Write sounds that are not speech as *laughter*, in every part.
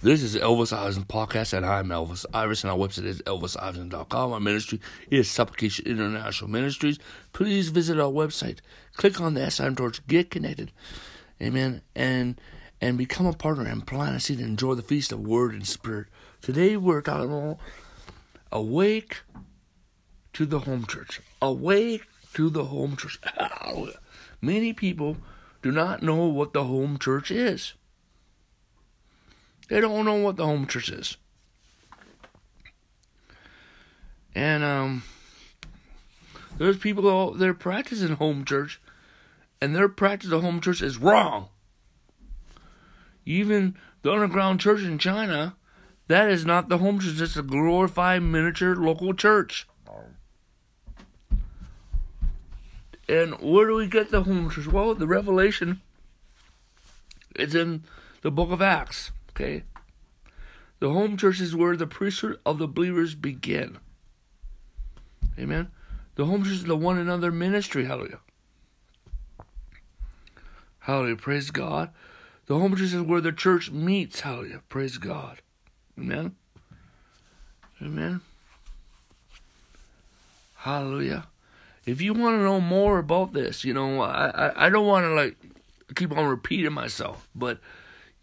This is Elvis Iverson Podcast, and I'm Elvis Iverson. Our website is elvisiverson.com. Our ministry is Supplication International Ministries. Please visit our website. Click on the S sign torch, get connected. Amen. And and become a partner and plant a seed and enjoy the feast of word and spirit. Today we're talking about awake to the home church. Awake to the home church. *laughs* Many people do not know what the home church is. They don't know what the home church is. And um there's people out there practicing home church and their practice of home church is wrong. Even the underground church in China, that is not the home church, it's a glorified miniature local church. And where do we get the home church? Well, the revelation is in the book of Acts. Okay? The home church is where the priesthood of the believers begin. Amen. The home church is the one another ministry. Hallelujah. Hallelujah. Praise God. The home church is where the church meets. Hallelujah. Praise God. Amen. Amen. Hallelujah. If you want to know more about this, you know, I, I, I don't want to like keep on repeating myself, but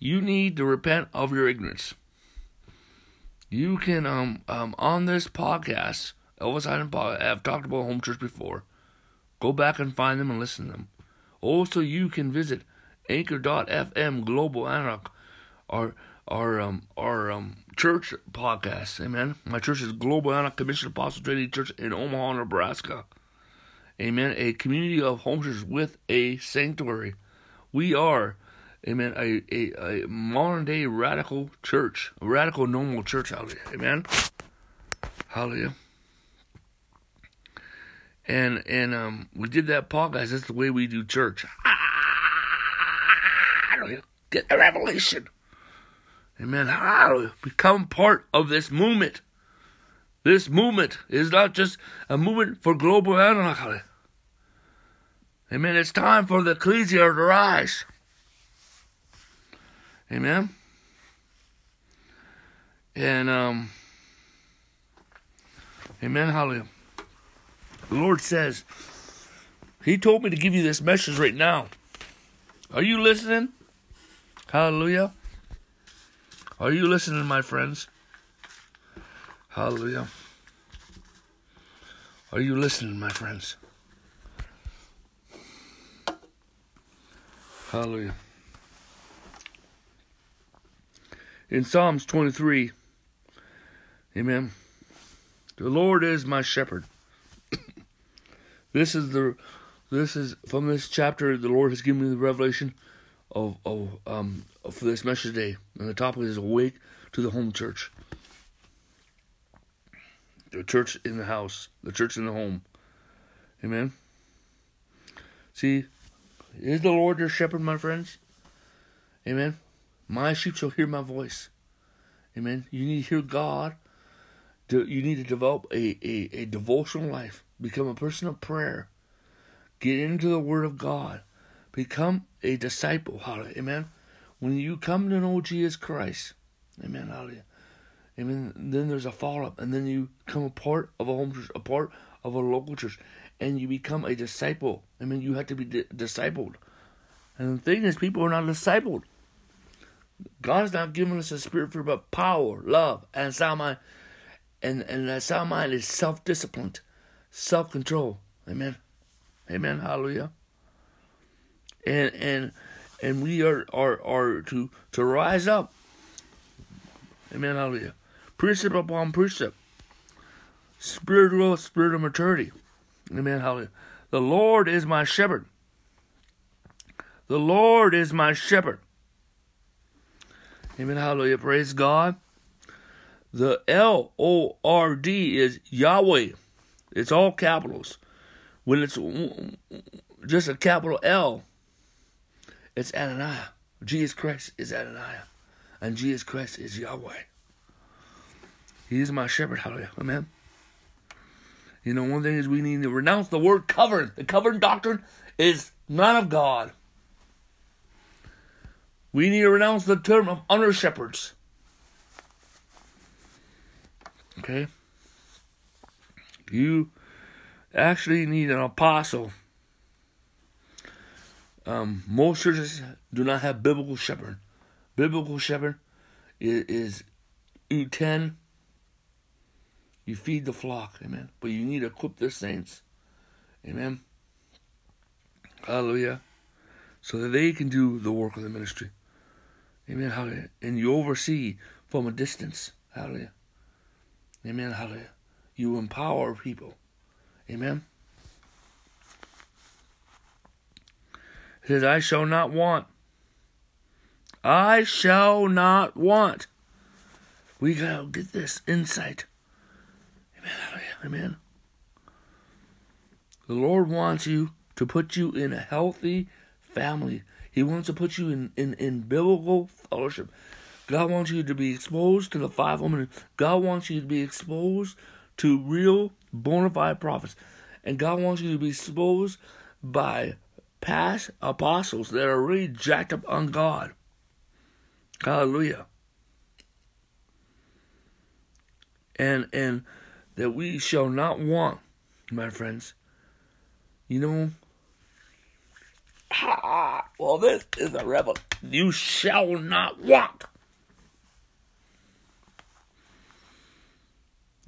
you need to repent of your ignorance. You can um um on this podcast, Elvis Iverson Podcast, I've talked about home church before. Go back and find them and listen to them. Also, you can visit Anchor.fm Global Anarch, our our um our um church podcast. Amen. My church is Global Anarch Commission Apostle Training Church in Omaha, Nebraska. Amen. A community of home churches with a sanctuary. We are Amen. A, a, a modern day radical church, a radical normal church. Hallelujah. Amen. Hallelujah. And and um, we did that podcast. That's the way we do church. Hallelujah. Get the revelation. Amen. Hallelujah. Become part of this movement. This movement is not just a movement for global anarchy. Amen. It's time for the ecclesia to rise. Amen. And um Amen, hallelujah. The Lord says, He told me to give you this message right now. Are you listening? Hallelujah. Are you listening, my friends? Hallelujah. Are you listening, my friends? Hallelujah. In Psalms 23. Amen. The Lord is my shepherd. *coughs* this is the this is from this chapter the Lord has given me the revelation of of um for this message today. And the topic is awake to the home church. The church in the house, the church in the home. Amen. See, is the Lord your shepherd, my friends? Amen. My sheep shall hear my voice. Amen. You need to hear God. You need to develop a, a, a devotional life. Become a person of prayer. Get into the Word of God. Become a disciple. Hallelujah. Amen. When you come to know Jesus Christ, Amen. Hallelujah. Amen. Then there's a follow up, and then you become a part of a home church, a part of a local church, and you become a disciple. I mean, you have to be di- discipled. And the thing is, people are not discipled. God has not given us a spirit for but power, love, and sound mind. And and that sound mind is self disciplined, self control. Amen. Amen. Hallelujah. And and and we are are are to to rise up. Amen. Hallelujah. Precept upon precept. Spiritual spirit of maturity. Amen. Hallelujah. The Lord is my shepherd. The Lord is my shepherd. Amen. Hallelujah. Praise God. The L O R D is Yahweh. It's all capitals. When it's just a capital L, it's Adonai. Jesus Christ is Adonai. And Jesus Christ is Yahweh. He is my shepherd. Hallelujah. Amen. You know, one thing is we need to renounce the word covered. The covered doctrine is not of God. We need to renounce the term of under shepherds. Okay? You actually need an apostle. Um, most churches do not have biblical shepherd. Biblical shepherd is, is you tend, you feed the flock, amen. But you need to equip the saints, amen. Hallelujah. So that they can do the work of the ministry. Amen. Hallelujah. And you oversee from a distance. Hallelujah. Amen. Hallelujah. You empower people. Amen. It says, I shall not want. I shall not want. We gotta get this insight. Amen. Hallelujah. Amen. The Lord wants you to put you in a healthy family. He wants to put you in, in, in biblical fellowship. God wants you to be exposed to the five women. God wants you to be exposed to real bona fide prophets. And God wants you to be exposed by past apostles that are really jacked up on God. Hallelujah. And and that we shall not want, my friends. You know, ha, well, this is a rebel. You shall not want.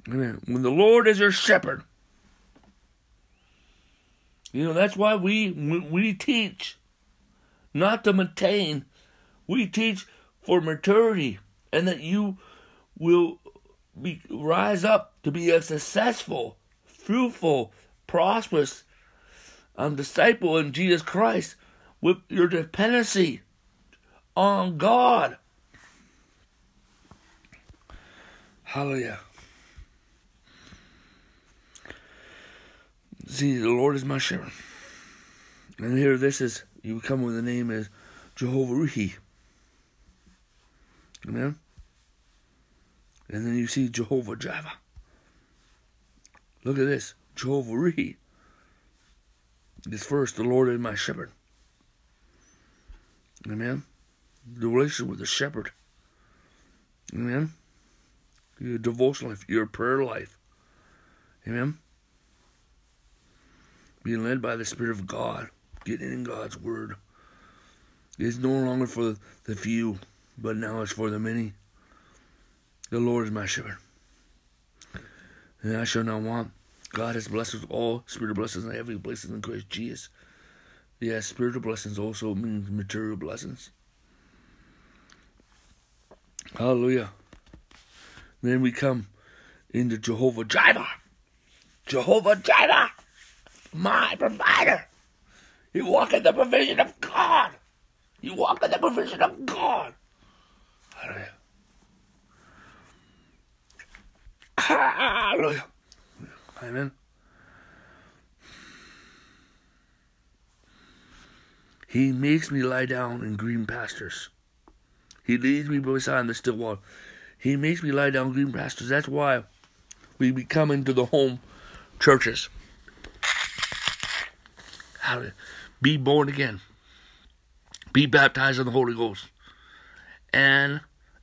Amen. When the Lord is your shepherd, you know that's why we we teach not to maintain. We teach for maturity, and that you will be rise up to be a successful, fruitful, prosperous um, disciple in Jesus Christ with your dependency on God. Hallelujah. See, the Lord is my shepherd. And here this is, you come with the name as Jehovah Ruhi. Amen? And then you see Jehovah Jireh. Look at this. Jehovah Ruhi. This first, the Lord is my shepherd. Amen? The relationship with the shepherd. Amen? Your devotional life, your prayer life. Amen? being led by the Spirit of God, getting in God's Word. It's no longer for the few, but now it's for the many. The Lord is my shepherd, and I shall not want. God has blessed us all spiritual blessings and heavenly blessings in Christ Jesus. Yes, spiritual blessings also means material blessings. Hallelujah. Then we come into Jehovah Jireh. Jehovah Jireh my provider. You walk in the provision of God. You walk in the provision of God. Hallelujah. Hallelujah. Amen. He makes me lie down in green pastures. He leads me beside the still water. He makes me lie down green pastures. That's why we be coming to the home churches how to be born again, be baptized in the Holy Ghost, and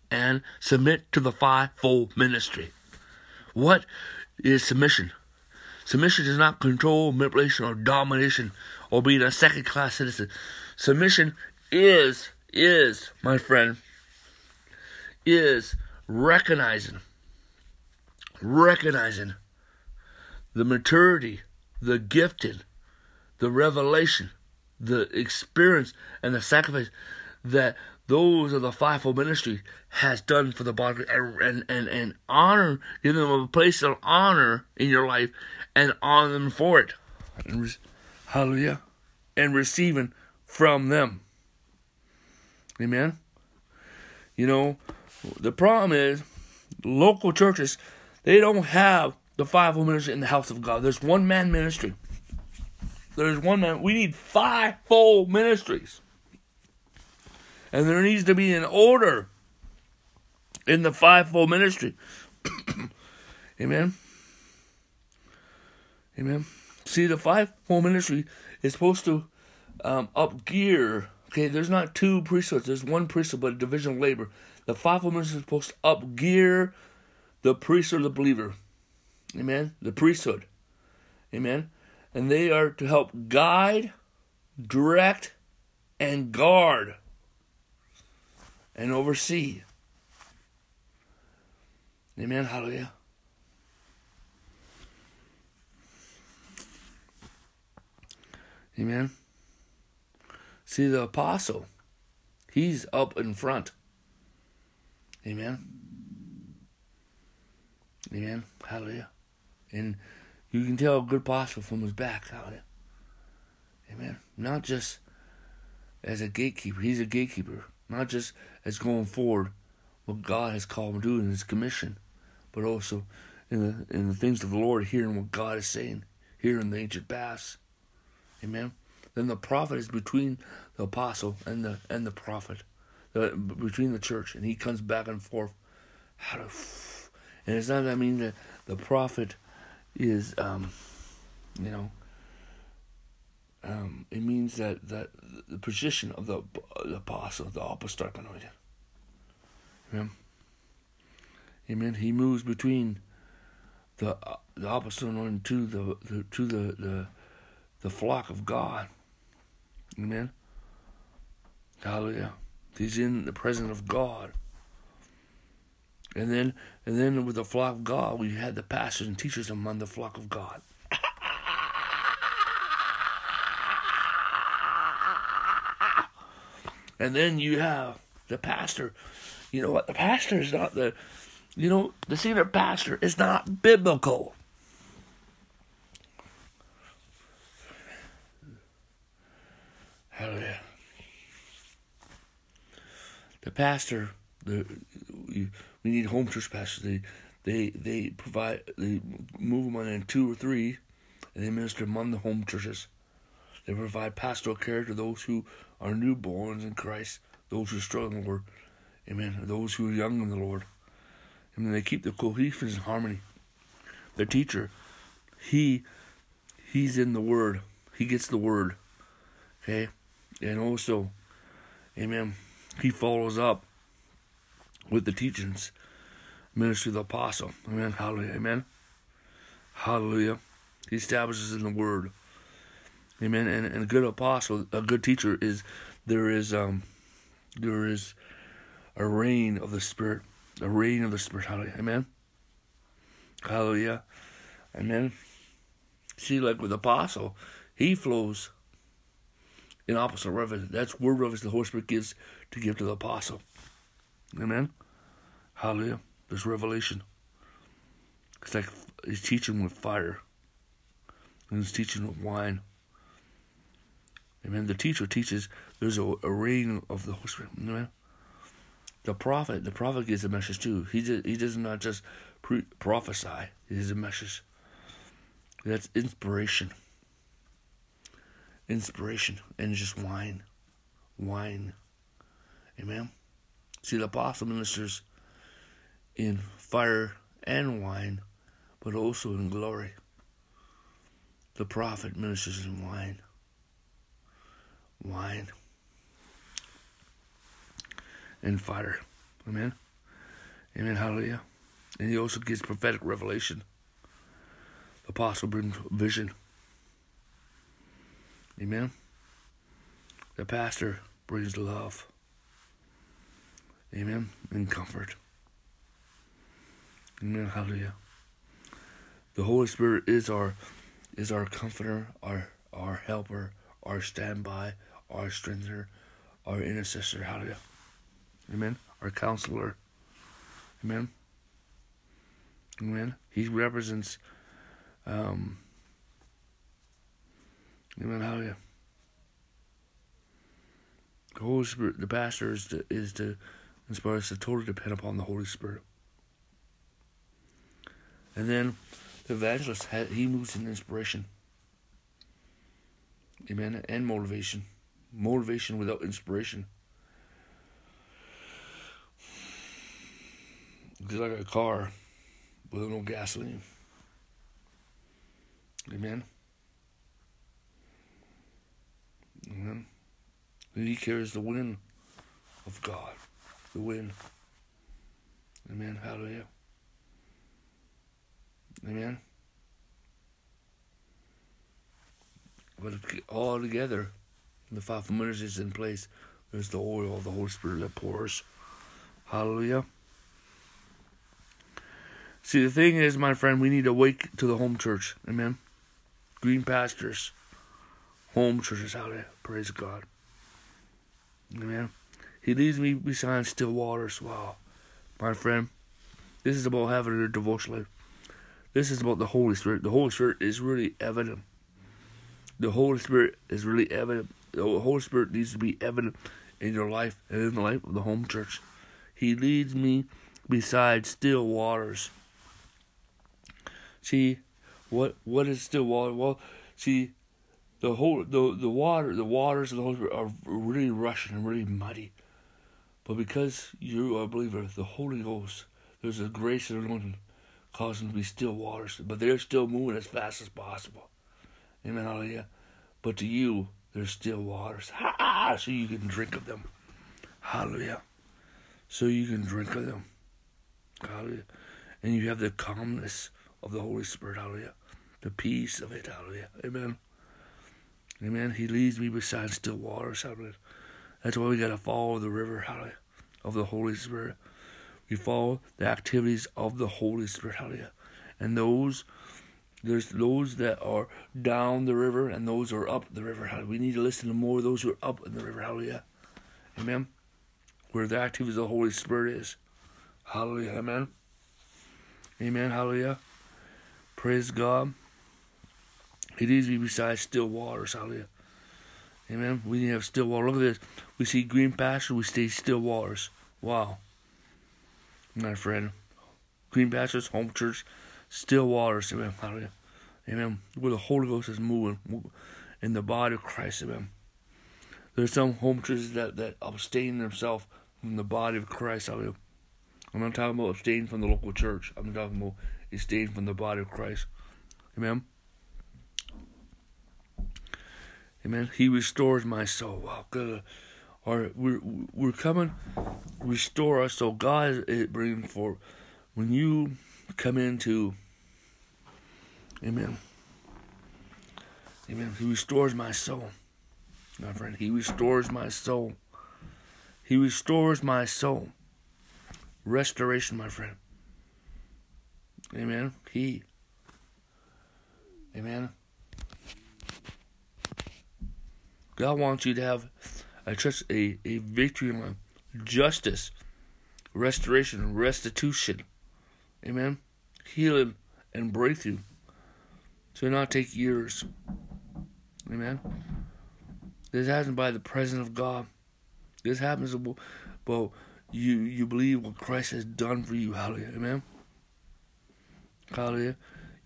and submit to the fivefold ministry. What is submission? Submission is not control, manipulation, or domination, or being a second class citizen. Submission is, is, my friend, is recognizing, recognizing the maturity, the gifting, the revelation, the experience, and the sacrifice that those of the fivefold ministry has done for the body and, and, and honor, give them a place of honor in your life and honor them for it. And, hallelujah. And receiving from them. Amen. You know, the problem is local churches, they don't have the fivefold ministry in the house of God. There's one man ministry. There's one man. We need fivefold ministries. And there needs to be an order in the fivefold ministry. *coughs* Amen. Amen. See, the fivefold ministry is supposed to um, up gear. Okay, there's not two priesthoods. There's one priesthood, but a division of labor. The fivefold ministry is supposed to up gear the priest or the believer. Amen. The priesthood. Amen. And they are to help guide, direct, and guard and oversee. Amen. Hallelujah. Amen. See the apostle, he's up in front. Amen. Amen. Hallelujah. And you can tell a good apostle from his back. Hallelujah. Amen. Not just as a gatekeeper, he's a gatekeeper. Not just as going forward what God has called him to do in his commission, but also in the in the things of the Lord, hearing what God is saying, hearing the ancient paths. Amen. Then the prophet is between the apostle and the and the prophet, the, between the church, and he comes back and forth. How to, and it's not that I mean that the prophet is, um, you know, um, it means that that the position of the, the apostle, the apostolic anointing. Amen. Amen. He moves between the uh, the apostle to the, the to the, the the flock of God. Amen. Hallelujah. He's in the presence of God. And then and then with the flock of God, we had the pastors and teachers among the flock of God. And then you have the pastor. You know what? The pastor is not the you know, the senior pastor is not biblical. Hallelujah. The pastor, the we, need home church pastors. They they they provide they move them on in two or three, and they minister among the home churches. They provide pastoral care to those who are newborns in Christ, those who struggle in the Lord, Amen. Those who are young in the Lord, Amen. they keep the cohesion and harmony. Their teacher, he he's in the Word. He gets the Word. Okay. And also, amen, he follows up with the teachings, ministry of the apostle. Amen. Hallelujah. Amen. Hallelujah. He establishes in the word. Amen. And, and a good apostle, a good teacher is there is um there is a reign of the Spirit. A reign of the Spirit. Hallelujah. Amen. Hallelujah. Amen. See, like with apostle, he flows in opposite revelation. That's word revelation the Holy Spirit gives to give to the apostle. Amen. Hallelujah. There's revelation. It's like he's teaching with fire. And he's teaching with wine. Amen. The teacher teaches there's a, a reign of the Holy Spirit. Amen. The prophet, the prophet gives a message too. He just, he does not just pre- prophesy. He gives a message. That's inspiration inspiration and just wine. Wine. Amen. See, the apostle ministers in fire and wine, but also in glory. The prophet ministers in wine. Wine. And fire. Amen. Amen. Hallelujah. And he also gives prophetic revelation. The apostle brings vision. Amen. The pastor brings love. Amen. And comfort. Amen. Hallelujah. The Holy Spirit is our is our comforter, our our helper, our standby, our strengthener, our intercessor. Hallelujah. Amen. Our counselor. Amen. Amen. He represents um, Amen. Hallelujah. The Holy Spirit, the pastor is to, is to inspire us to totally depend upon the Holy Spirit. And then the evangelist, he moves in inspiration. Amen. And motivation. Motivation without inspiration. It's like a car with no gasoline. Amen. Amen. he carries the wind of God. The wind. Amen. Hallelujah. Amen. But all together, the five is in place. There's the oil of the Holy Spirit that pours. Hallelujah. See, the thing is, my friend, we need to wake to the home church. Amen. Green pastures, home churches. Hallelujah. Praise God. Amen. He leads me beside still waters. Wow. My friend, this is about having a devotional life. This is about the Holy Spirit. The Holy Spirit is really evident. The Holy Spirit is really evident. The Holy Spirit needs to be evident in your life and in the life of the home church. He leads me beside still waters. See, what what is still water? Well, see, the whole the the water the waters of the Holy Spirit are really rushing and really muddy. But because you are a believer, the Holy Ghost, there's a grace and anointing causing to be still waters, but they're still moving as fast as possible. Amen, hallelujah. But to you, they're still waters. Ha! So you can drink of them. Hallelujah. So you can drink of them. Hallelujah. And you have the calmness of the Holy Spirit. Hallelujah. The peace of it. Hallelujah. Amen. Amen. He leads me beside still waters. Hallelujah. That's why we got to follow the river. Hallelujah. Of the Holy Spirit. We follow the activities of the Holy Spirit. Hallelujah. And those, there's those that are down the river and those are up the river. Hallelujah. We need to listen to more of those who are up in the river. Hallelujah. Amen. Where the activities of the Holy Spirit is. Hallelujah. Amen. Amen. Hallelujah. Praise God. It is be beside still waters. Hallelujah. Amen. We need to have still water. Look at this. We see green pasture. We see still waters. Wow my friend. Green pastures, home church, still waters, amen. Hallelujah. Amen. Where the Holy Ghost is moving in the body of Christ, amen. There's some home churches that, that abstain themselves from the body of Christ, hallelujah. I'm not talking about abstaining from the local church. I'm talking about abstaining from the body of Christ. Amen. Amen. He restores my soul. Wow, good are we're we're coming restore us. So God is bringing for when you come into Amen. Amen. He restores my soul. My friend, He restores my soul. He restores my soul. Restoration, my friend. Amen. He. Amen. God wants you to have I trust a, a victory on justice, restoration, restitution. Amen. Healing and breakthrough. So not take years. Amen. This happens by the presence of God. This happens about you you believe what Christ has done for you. Hallelujah. Amen. Hallelujah.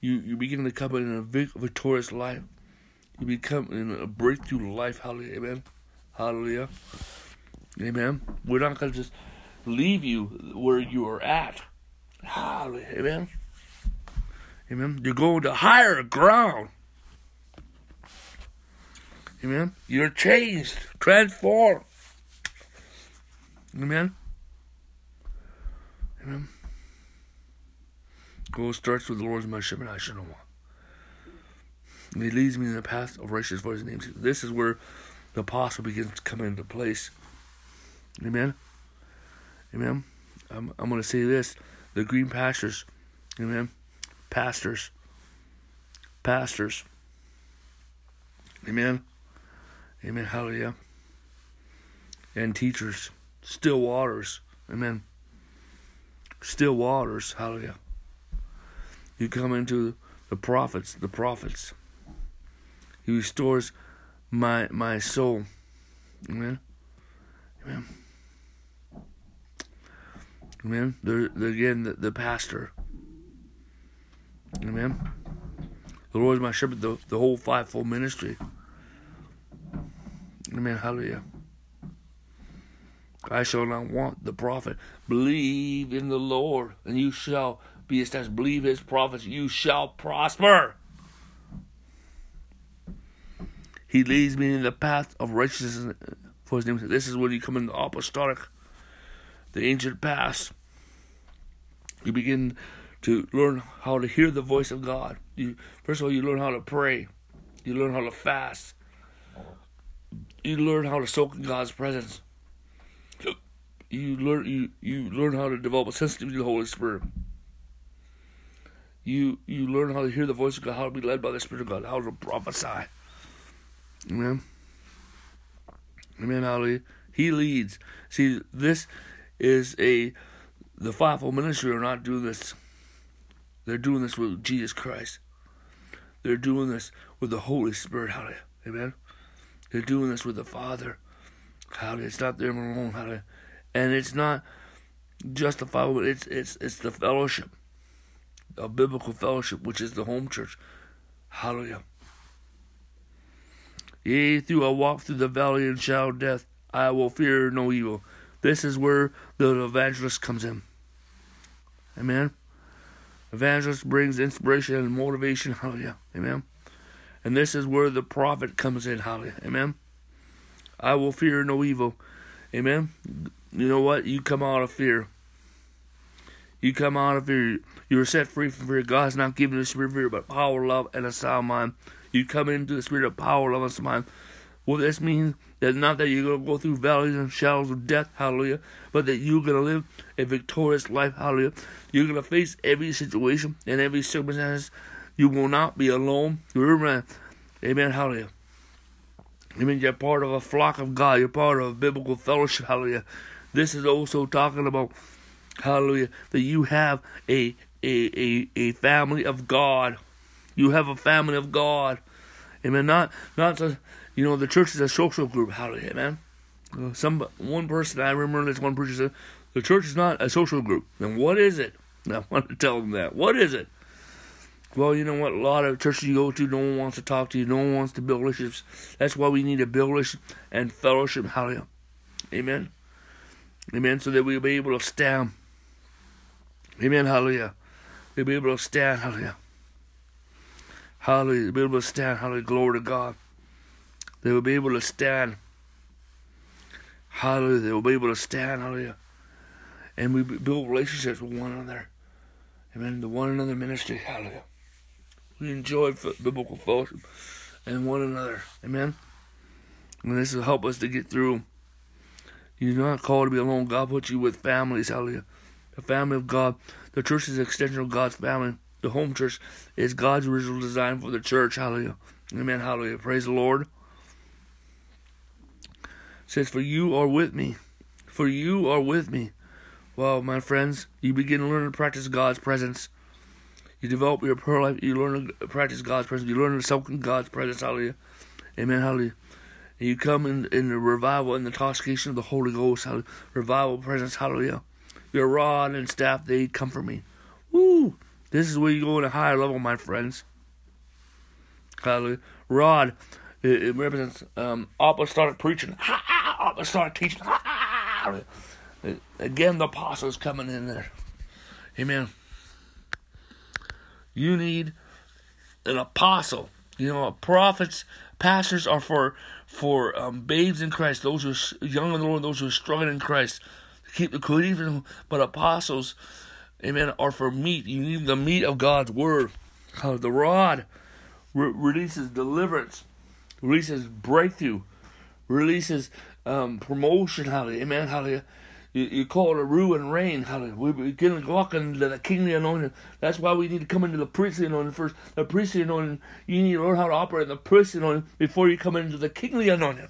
You you begin to come in a victorious life. You become in a breakthrough life. Hallelujah. Amen. Hallelujah. Amen. We're not to just leave you where you are at. Hallelujah. Amen. Amen. You're going to higher ground. Amen. You're changed, transformed. Amen. Amen. Go starts with the Lord is my shepherd, I shall not want. And he leads me in the path of righteousness for his name. This is where the apostle begins to come into place. Amen. Amen. I'm, I'm going to say this the green pastures. Amen. Pastors. Pastors. Amen. Amen. Hallelujah. And teachers. Still waters. Amen. Still waters. Hallelujah. You come into the prophets. The prophets. He restores my my soul. Amen. Amen. Amen. Again, the, the pastor. Amen. The Lord is my shepherd, the, the whole fivefold ministry. Amen. Hallelujah. I shall not want the prophet. Believe in the Lord, and you shall be established. Believe his prophets, you shall prosper. He leads me in the path of righteousness for his name. This is when you come in the apostolic, the ancient past. You begin to learn how to hear the voice of God. You first of all you learn how to pray. You learn how to fast. You learn how to soak in God's presence. You learn you, you learn how to develop a sensitivity to the Holy Spirit. You you learn how to hear the voice of God, how to be led by the Spirit of God, how to prophesy. Amen. Amen. Hallelujah. He leads. See, this is a the fivefold ministry are not doing this. They're doing this with Jesus Christ. They're doing this with the Holy Spirit. Hallelujah. Amen. They're doing this with the Father. Hallelujah. It's not them alone. Hallelujah. And it's not just the fivefold. It's it's it's the fellowship, a biblical fellowship, which is the home church. Hallelujah. Yea, through I walk through the valley and shadow of death, I will fear no evil. This is where the evangelist comes in. Amen. Evangelist brings inspiration and motivation. Hallelujah. Amen. And this is where the prophet comes in. Hallelujah. Amen. I will fear no evil. Amen. You know what? You come out of fear. You come out of fear. You are set free from fear. God has not given you a spirit of fear, but power, love, and a sound mind. You come into the spirit of power, love, and sound mind. Well, this means that not that you're going to go through valleys and shadows of death, hallelujah, but that you're going to live a victorious life, hallelujah. You're going to face every situation and every circumstance. You will not be alone. Remember, amen, hallelujah. Amen. You're part of a flock of God. You're part of a biblical fellowship, hallelujah. This is also talking about, hallelujah, that you have a a, a, a family of God. You have a family of God. Amen. Not not to, you know the church is a social group. Hallelujah, man. Uh, some one person I remember this one preacher said the church is not a social group. Then what is it? *laughs* I want to tell them that. What is it? Well, you know what? A lot of churches you go to, no one wants to talk to you. No one wants to build relationships. That's why we need to build relationships and fellowship. Hallelujah. Amen. Amen. So that we'll be able to stand. Amen. Hallelujah. We'll be able to stand. Hallelujah. Hallelujah. They'll be able to stand. Hallelujah. Glory to God. They will be able to stand. Hallelujah. They will be able to stand. Hallelujah. And we build relationships with one another. Amen. The one another ministry. Hallelujah. We enjoy biblical fellowship and one another. Amen. And this will help us to get through. You're not called to be alone. God put you with families. Hallelujah. The family of God. The church is an extension of God's family. The home church is God's original design for the church. Hallelujah. Amen. Hallelujah. Praise the Lord. Says, For you are with me. For you are with me. Well, my friends, you begin to learn to practice God's presence. You develop your prayer life. You learn to practice God's presence. You learn to soak in God's presence. Hallelujah. Amen. Hallelujah. And you come in, in the revival and the intoxication of the Holy Ghost. Hallelujah. Revival presence. Hallelujah. Your rod and staff, they comfort me. Woo! This is where you go in a higher level, my friends. Hallelujah. Rod, it, it represents um, apostolic preaching. Apostolic teaching. Again, the apostles coming in there. Amen. You need an apostle. You know, prophets, pastors are for for um, babes in Christ, those who are young in the Lord, those who are struggling in Christ, to keep the good. Even but apostles, amen, are for meat. You need the meat of God's word. Uh, the rod re- releases deliverance, releases breakthrough, releases um, promotion. Hallelujah, amen, hallelujah. You, you call it a ruin rain. Hallelujah. We begin to walk into the kingly anointing. That's why we need to come into the priestly anointing first. The priestly anointing, you need to learn how to operate in the priestly anointing before you come into the kingly anointing.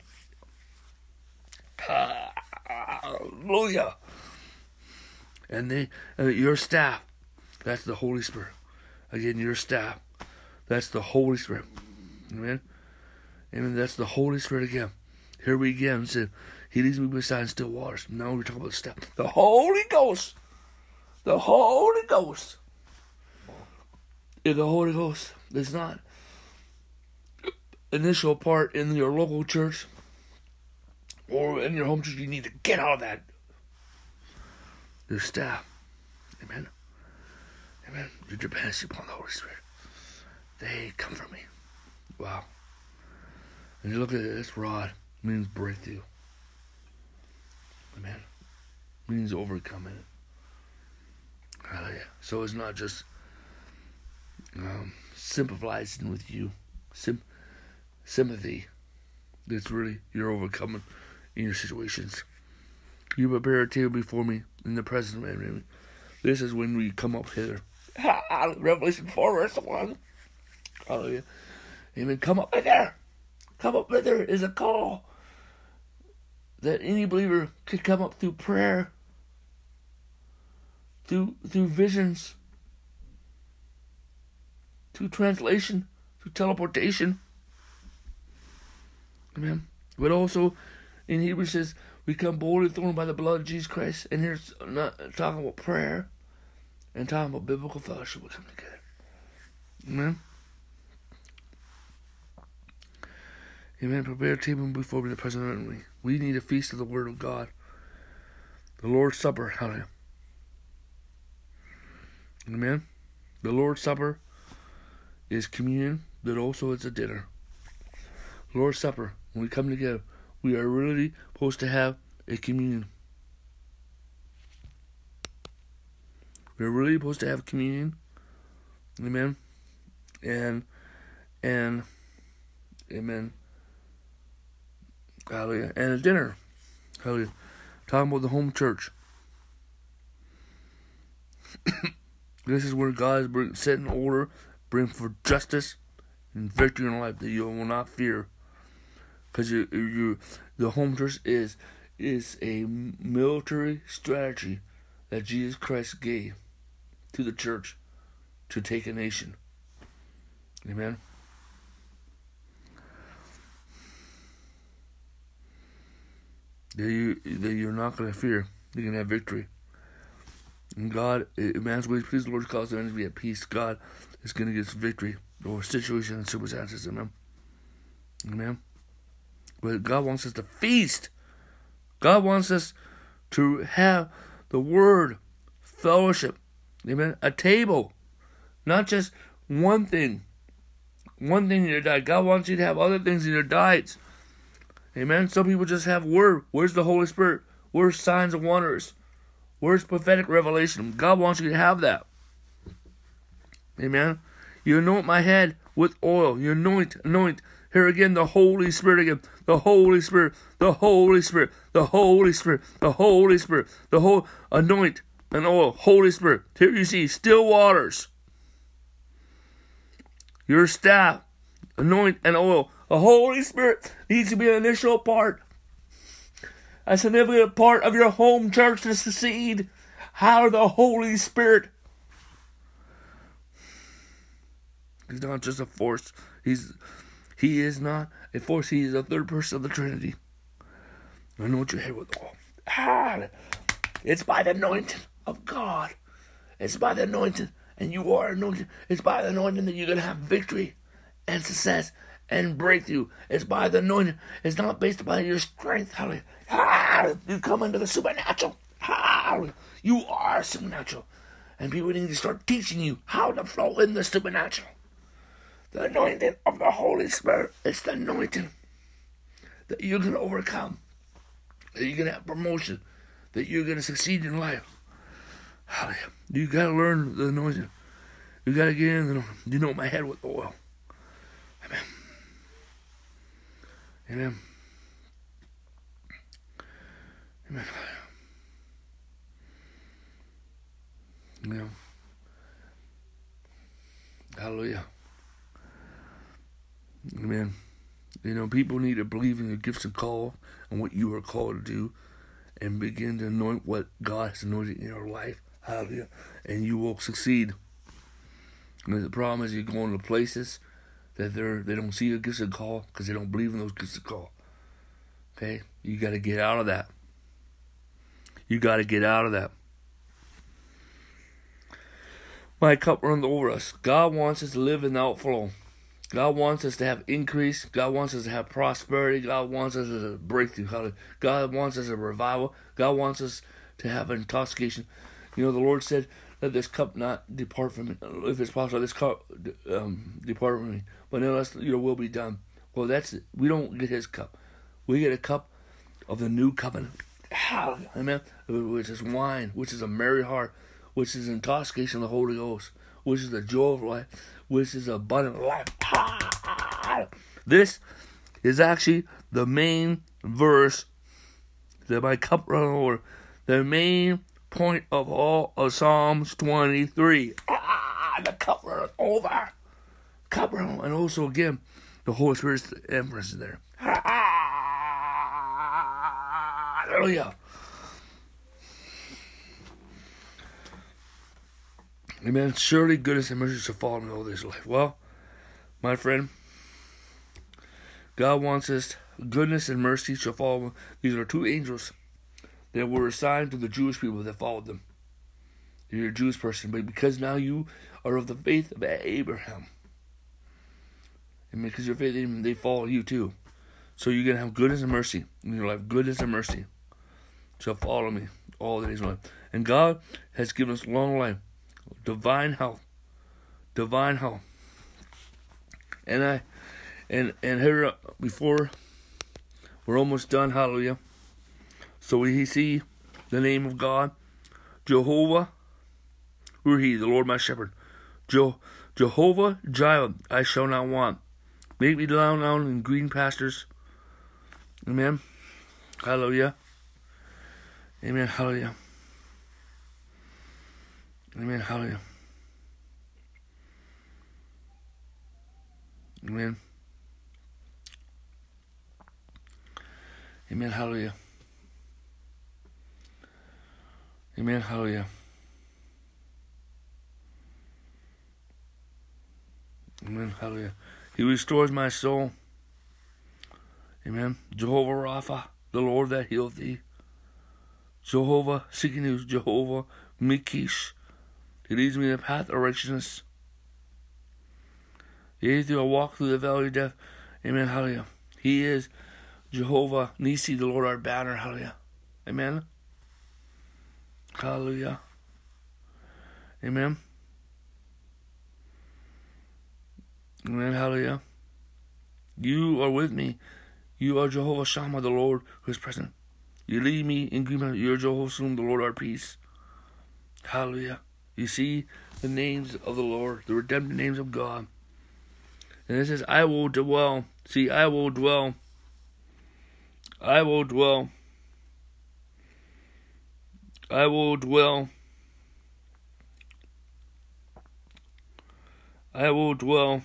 Hallelujah. And they, uh, your staff, that's the Holy Spirit. Again, your staff, that's the Holy Spirit. Amen. Amen. That's the Holy Spirit again. Here we again said, He leads me beside still waters. Now we're talking about the staff. The Holy Ghost. The Holy Ghost. If the Holy Ghost is not initial part in your local church or in your home church, you need to get out of that. Your staff. Amen. Amen. Your dependency upon the Holy Spirit. They comfort me. Wow. And you look at this rod means breakthrough. Amen. Means overcoming. Hallelujah. Hallelujah. So it's not just um, sympathizing with you, Sim- sympathy. It's really you're overcoming in your situations. You prepare a table before me in the presence of my enemy. This is when we come up hither. *laughs* Revelation 4, verse 1. Hallelujah. Amen. Come up hither. Come up hither is a call that any believer could come up through prayer, through through visions, through translation, through teleportation. Amen. But also in Hebrews says we come boldly thrown by the blood of Jesus Christ, and here's not talking about prayer and talking about biblical fellowship. We come together. Amen. Amen. Prepare a table before me, the present me. We need a feast of the Word of God. The Lord's Supper. Hallelujah. Amen. The Lord's Supper is communion, but also it's a dinner. Lord's Supper, when we come together, we are really supposed to have a communion. We're really supposed to have communion. Amen. And and amen. Hallelujah. And a dinner. Hallelujah. Talking about the home church. *coughs* this is where God is bring, in order, bring for justice and victory in life that you will not fear. Because you, you, the home church is is a military strategy that Jesus Christ gave to the church to take a nation. Amen. That you that you're not gonna fear. You're gonna have victory. And God, man's ways please the Lord cause enemies to be at peace. God is gonna give us victory over situation and circumstances. Amen. Amen. But God wants us to feast. God wants us to have the word, fellowship. Amen. A table. Not just one thing. One thing in your diet. God wants you to have other things in your diets. Amen. Some people just have word. Where's the Holy Spirit? Where's signs and wonders? Where's prophetic revelation? God wants you to have that. Amen. You anoint my head with oil. You anoint, anoint. Here again, the Holy Spirit again. The Holy Spirit, the Holy Spirit, the Holy Spirit, the Holy Spirit, the whole anoint and oil, Holy Spirit. Here you see still waters. Your staff, anoint and oil. The Holy Spirit needs to be an initial part, a significant part of your home church to succeed. How the Holy Spirit. He's not just a force. He's he is not a force. He is a third person of the Trinity. I know what your head with all. Ah, it's by the anointing of God. It's by the anointing, and you are anointed. It's by the anointing that you're gonna have victory and success and breakthrough. It's by the anointing. It's not based upon your strength. Hallelujah. Ah, you come into the supernatural. Hallelujah. You are supernatural. And people need to start teaching you how to flow in the supernatural. The anointing of the Holy Spirit. It's the anointing that you're going to overcome. That you're going to have promotion. That you're going to succeed in life. Hallelujah. You got to learn the anointing. You got to get in the, you know my head with oil. Amen. Amen. Amen. Yeah. Hallelujah. Amen. You know, people need to believe in your gifts and call and what you are called to do and begin to anoint what God has anointed in your life. Hallelujah. And you will succeed. The problem is you're going to places that they're they don't see your gifts and call because they don't believe in those gifts and call. Okay? You gotta get out of that. You gotta get out of that. My cup runs over us. God wants us to live in the outflow. God wants us to have increase. God wants us to have prosperity. God wants us to have breakthrough. God wants us a revival. God wants us to have intoxication. You know, the Lord said, "Let this cup not depart from me. If it's possible, let this cup um, depart from me. But unless your will be done." Well, that's it. We don't get His cup. We get a cup of the new covenant. Amen. Which is wine, which is a merry heart, which is intoxication of the Holy Ghost, which is the joy of life, which is abundant life. This is actually the main verse that my cup run over. The main point of all of Psalms 23. Ah, the cup run over. Cup run, and also again, the Holy Spirit's empress is there. Hallelujah. Amen. Surely goodness and mercy shall follow me all this life. Well, my friend, God wants us goodness and mercy shall follow. These are two angels that were assigned to the Jewish people that followed them. You're a Jewish person, but because now you are of the faith of Abraham, and because your faith they follow you too. So you're gonna have goodness and mercy in your life. Goodness and mercy shall follow me all the days of life. And God has given us long life, divine health, divine health. And I, and and here uh, before we're almost done. Hallelujah. So we see the name of God, Jehovah. Who He? The Lord my shepherd. Je- Jehovah Jireh, I shall not want. Make me lie down in green pastures. Amen. Hallelujah. Amen. Hallelujah. Amen. Hallelujah. Amen. Amen. Hallelujah. Amen. Hallelujah. Amen. Hallelujah. He restores my soul. Amen. Jehovah Rapha, the Lord that healeth thee. Jehovah, Tsidkenu, Jehovah Mikish. He leads me in the path of righteousness. Yea, through I walk through the valley of death. Amen. Hallelujah. He is Jehovah Nissi, the Lord our banner. Hallelujah. Amen. Hallelujah. Amen. Amen. Hallelujah. You are with me. You are Jehovah Shammah, the Lord who is present. You lead me in green You are Jehovah Shalom, the Lord our peace. Hallelujah. You see the names of the Lord, the redemptive names of God. And it says, I will dwell. See, I will dwell. I will dwell. I will dwell. I will dwell.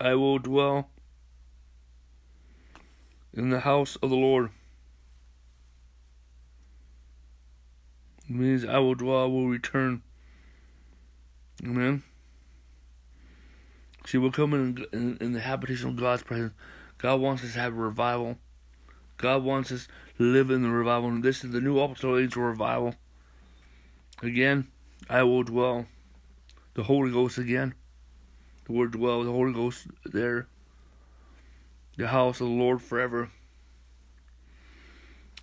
I will dwell in the house of the Lord. It means I will dwell, I will return. Amen. See, we're coming in, in, in, the habitation of God's presence. God wants us to have a revival. God wants us to live in the revival. And this is the new apostolic age revival. Again, I will dwell. The Holy Ghost again. The word dwell, the Holy Ghost there. The house of the Lord forever.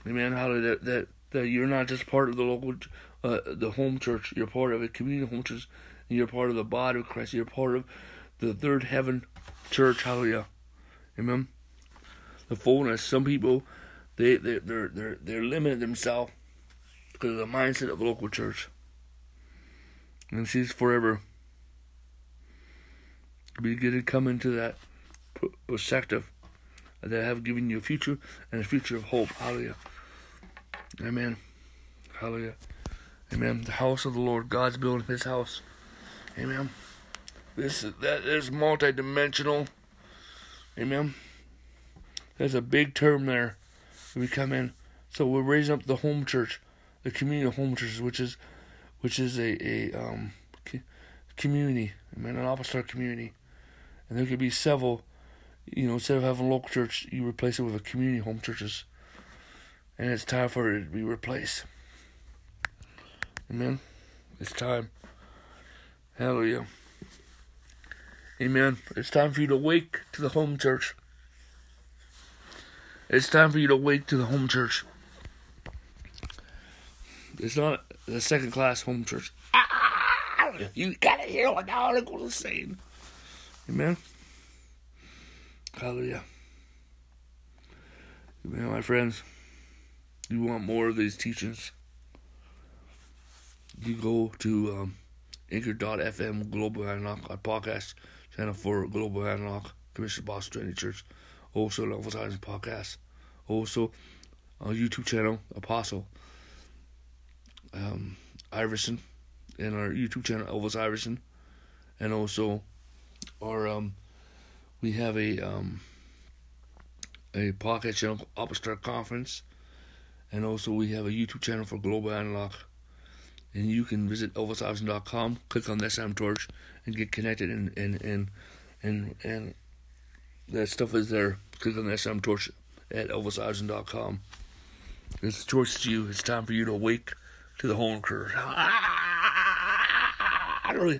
Amen. Hallelujah. that that that you're not just part of the local, uh, the home church. You're part of a community home church. You're part of the body of Christ. You're part of the third heaven church. Hallelujah. Amen. The fullness. Some people, they they they're they're they're limiting themselves because of the mindset of the local church. And she's forever. Be good to come into that perspective that have given you a future and a future of hope. Hallelujah. Amen. Hallelujah. Amen. The house of the Lord. God's building his house. Amen. This that is multi-dimensional. Amen. That's a big term there. We come in. So we're raising up the home church, the community of home churches, which is which is a, a um, community, amen, an apostolic community. And there could be several, you know, instead of having a local church, you replace it with a community home churches. And it's time for it to be replaced. Amen. It's time. Hallelujah. Amen. It's time for you to wake to the home church. It's time for you to wake to the home church. It's not the second class home church. Ah, you gotta hear what the article is saying. Amen. Hallelujah. Amen, my friends. you want more of these teachings, you go to um, Anchor.fm Global our podcast channel for Global Analog, Commission Boss Training Church, also Level Science Podcast, also our YouTube channel, Apostle um, Iverson, and our YouTube channel, Elvis Iverson, and also our um, we have a um, a podcast channel, Upper Conference, and also we have a YouTube channel for Global Analog. And you can visit elvisiverson.com, click on the SM Torch, and get connected. And and and and and that stuff is there. Click on the SM Torch at elvisiverson.com. It's the torch to you. It's time for you to awake to the home curve. *laughs*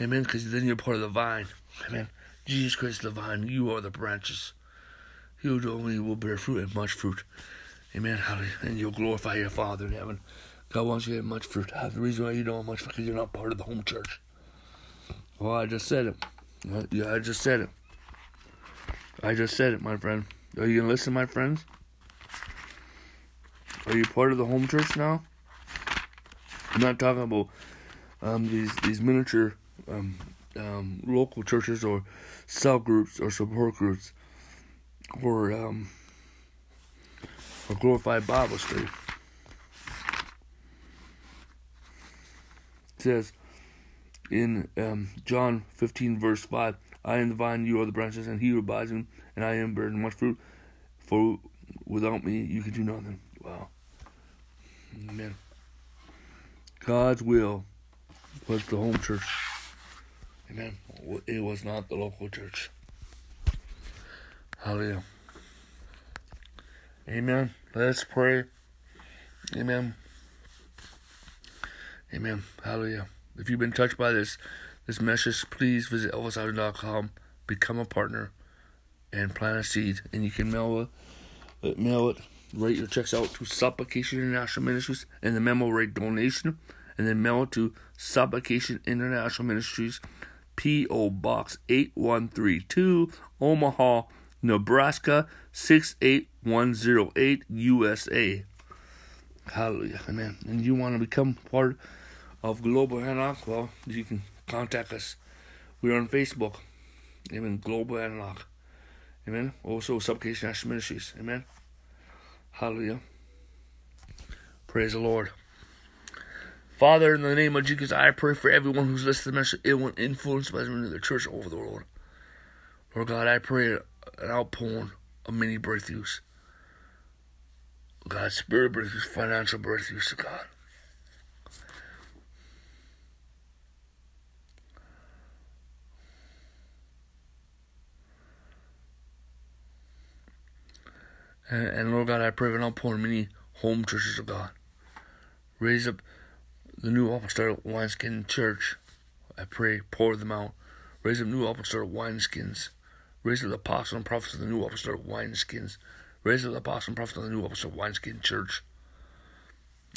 Amen. Because then you're part of the vine. Amen. Jesus Christ, the vine. You are the branches. You only will bear fruit and much fruit. Amen. And you'll glorify your Father in heaven. God wants you to have much fruit. The reason why you don't have much fruit because you're not part of the home church. Well, I just said it. Yeah, I just said it. I just said it, my friend. Are you gonna listen, my friends? Are you part of the home church now? I'm not talking about um, these these miniature um, um, local churches or cell groups or support groups or um, or glorified Bible study. It says in um, John 15 verse 5, I am the vine, you are the branches, and he who abides in, and I am bearing much fruit. For without me, you can do nothing. Wow. Amen. God's will was the home church. Amen. It was not the local church. Hallelujah. Amen. Let's pray. Amen. Amen. Hallelujah. If you've been touched by this this message, please visit elvisiverson.com, become a partner, and plant a seed. And you can mail it, mail it, write your checks out to Supplication International Ministries, and the memo write donation, and then mail it to Supplication International Ministries, P.O. Box 8132, Omaha, Nebraska 68108, USA. Hallelujah. Amen. And you want to become part of Global Analog? Well, you can contact us. We're on Facebook. Amen. Global Analog. Amen. Also, Supplication National Ministries. Amen. Hallelujah. Praise the Lord. Father, in the name of Jesus, I pray for everyone who's listening to the message, it will influence by the church over the world. Lord God, I pray an outpouring of many breakthroughs. God, spirit breakthroughs, financial breakthroughs, to God. And, and Lord God, I pray for an outpouring of many home churches of God. Raise up the new apostolic wineskin church. I pray, pour them out. Raise up new apostolic wineskins. Raise up the apostles and prophets of the new apostolic wineskins. Raise up the apostles and prophets of the new apostolic wineskin church.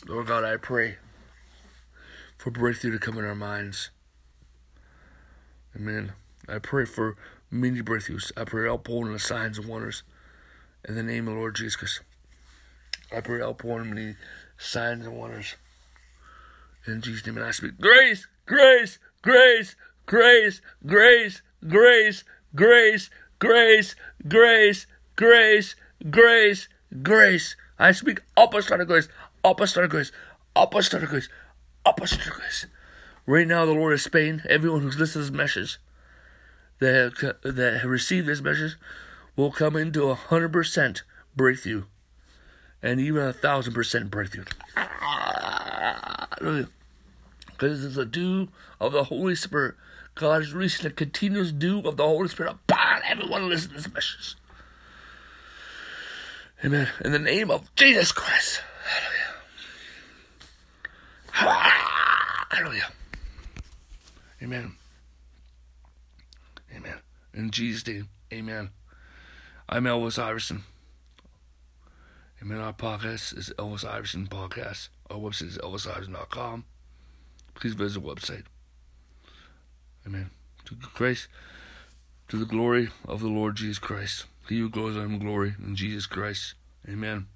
Lord God, I pray for breakthrough to come in our minds. Amen. I pray for many breakthroughs. I pray outpouring the signs and wonders. In the name of the Lord Jesus. I pray outpouring many signs and wonders. In Jesus' name, and I speak grace, grace, grace, grace, grace, grace, grace, grace, grace, grace, grace, grace. I speak apostolic grace, apostolic grace, apostolic grace, apostolic grace. Right now, the Lord is Spain. Everyone who's listened to this message, that that received this message, will come into a hundred percent breakthrough, and even a thousand percent breakthrough. Because it's the dew of the Holy Spirit. God is releasing a continuous dew of the Holy Spirit upon everyone listening to this message. Amen. In the name of Jesus Christ. Hallelujah. Hallelujah. Amen. Amen. In Jesus' name, amen. I'm Elvis Iverson. Amen. Our podcast is Elvis Iverson Podcast. Our website is elvisiverson.com please visit the website. Amen. To Christ, to the glory of the Lord Jesus Christ. He who goes on in glory in Jesus Christ. Amen.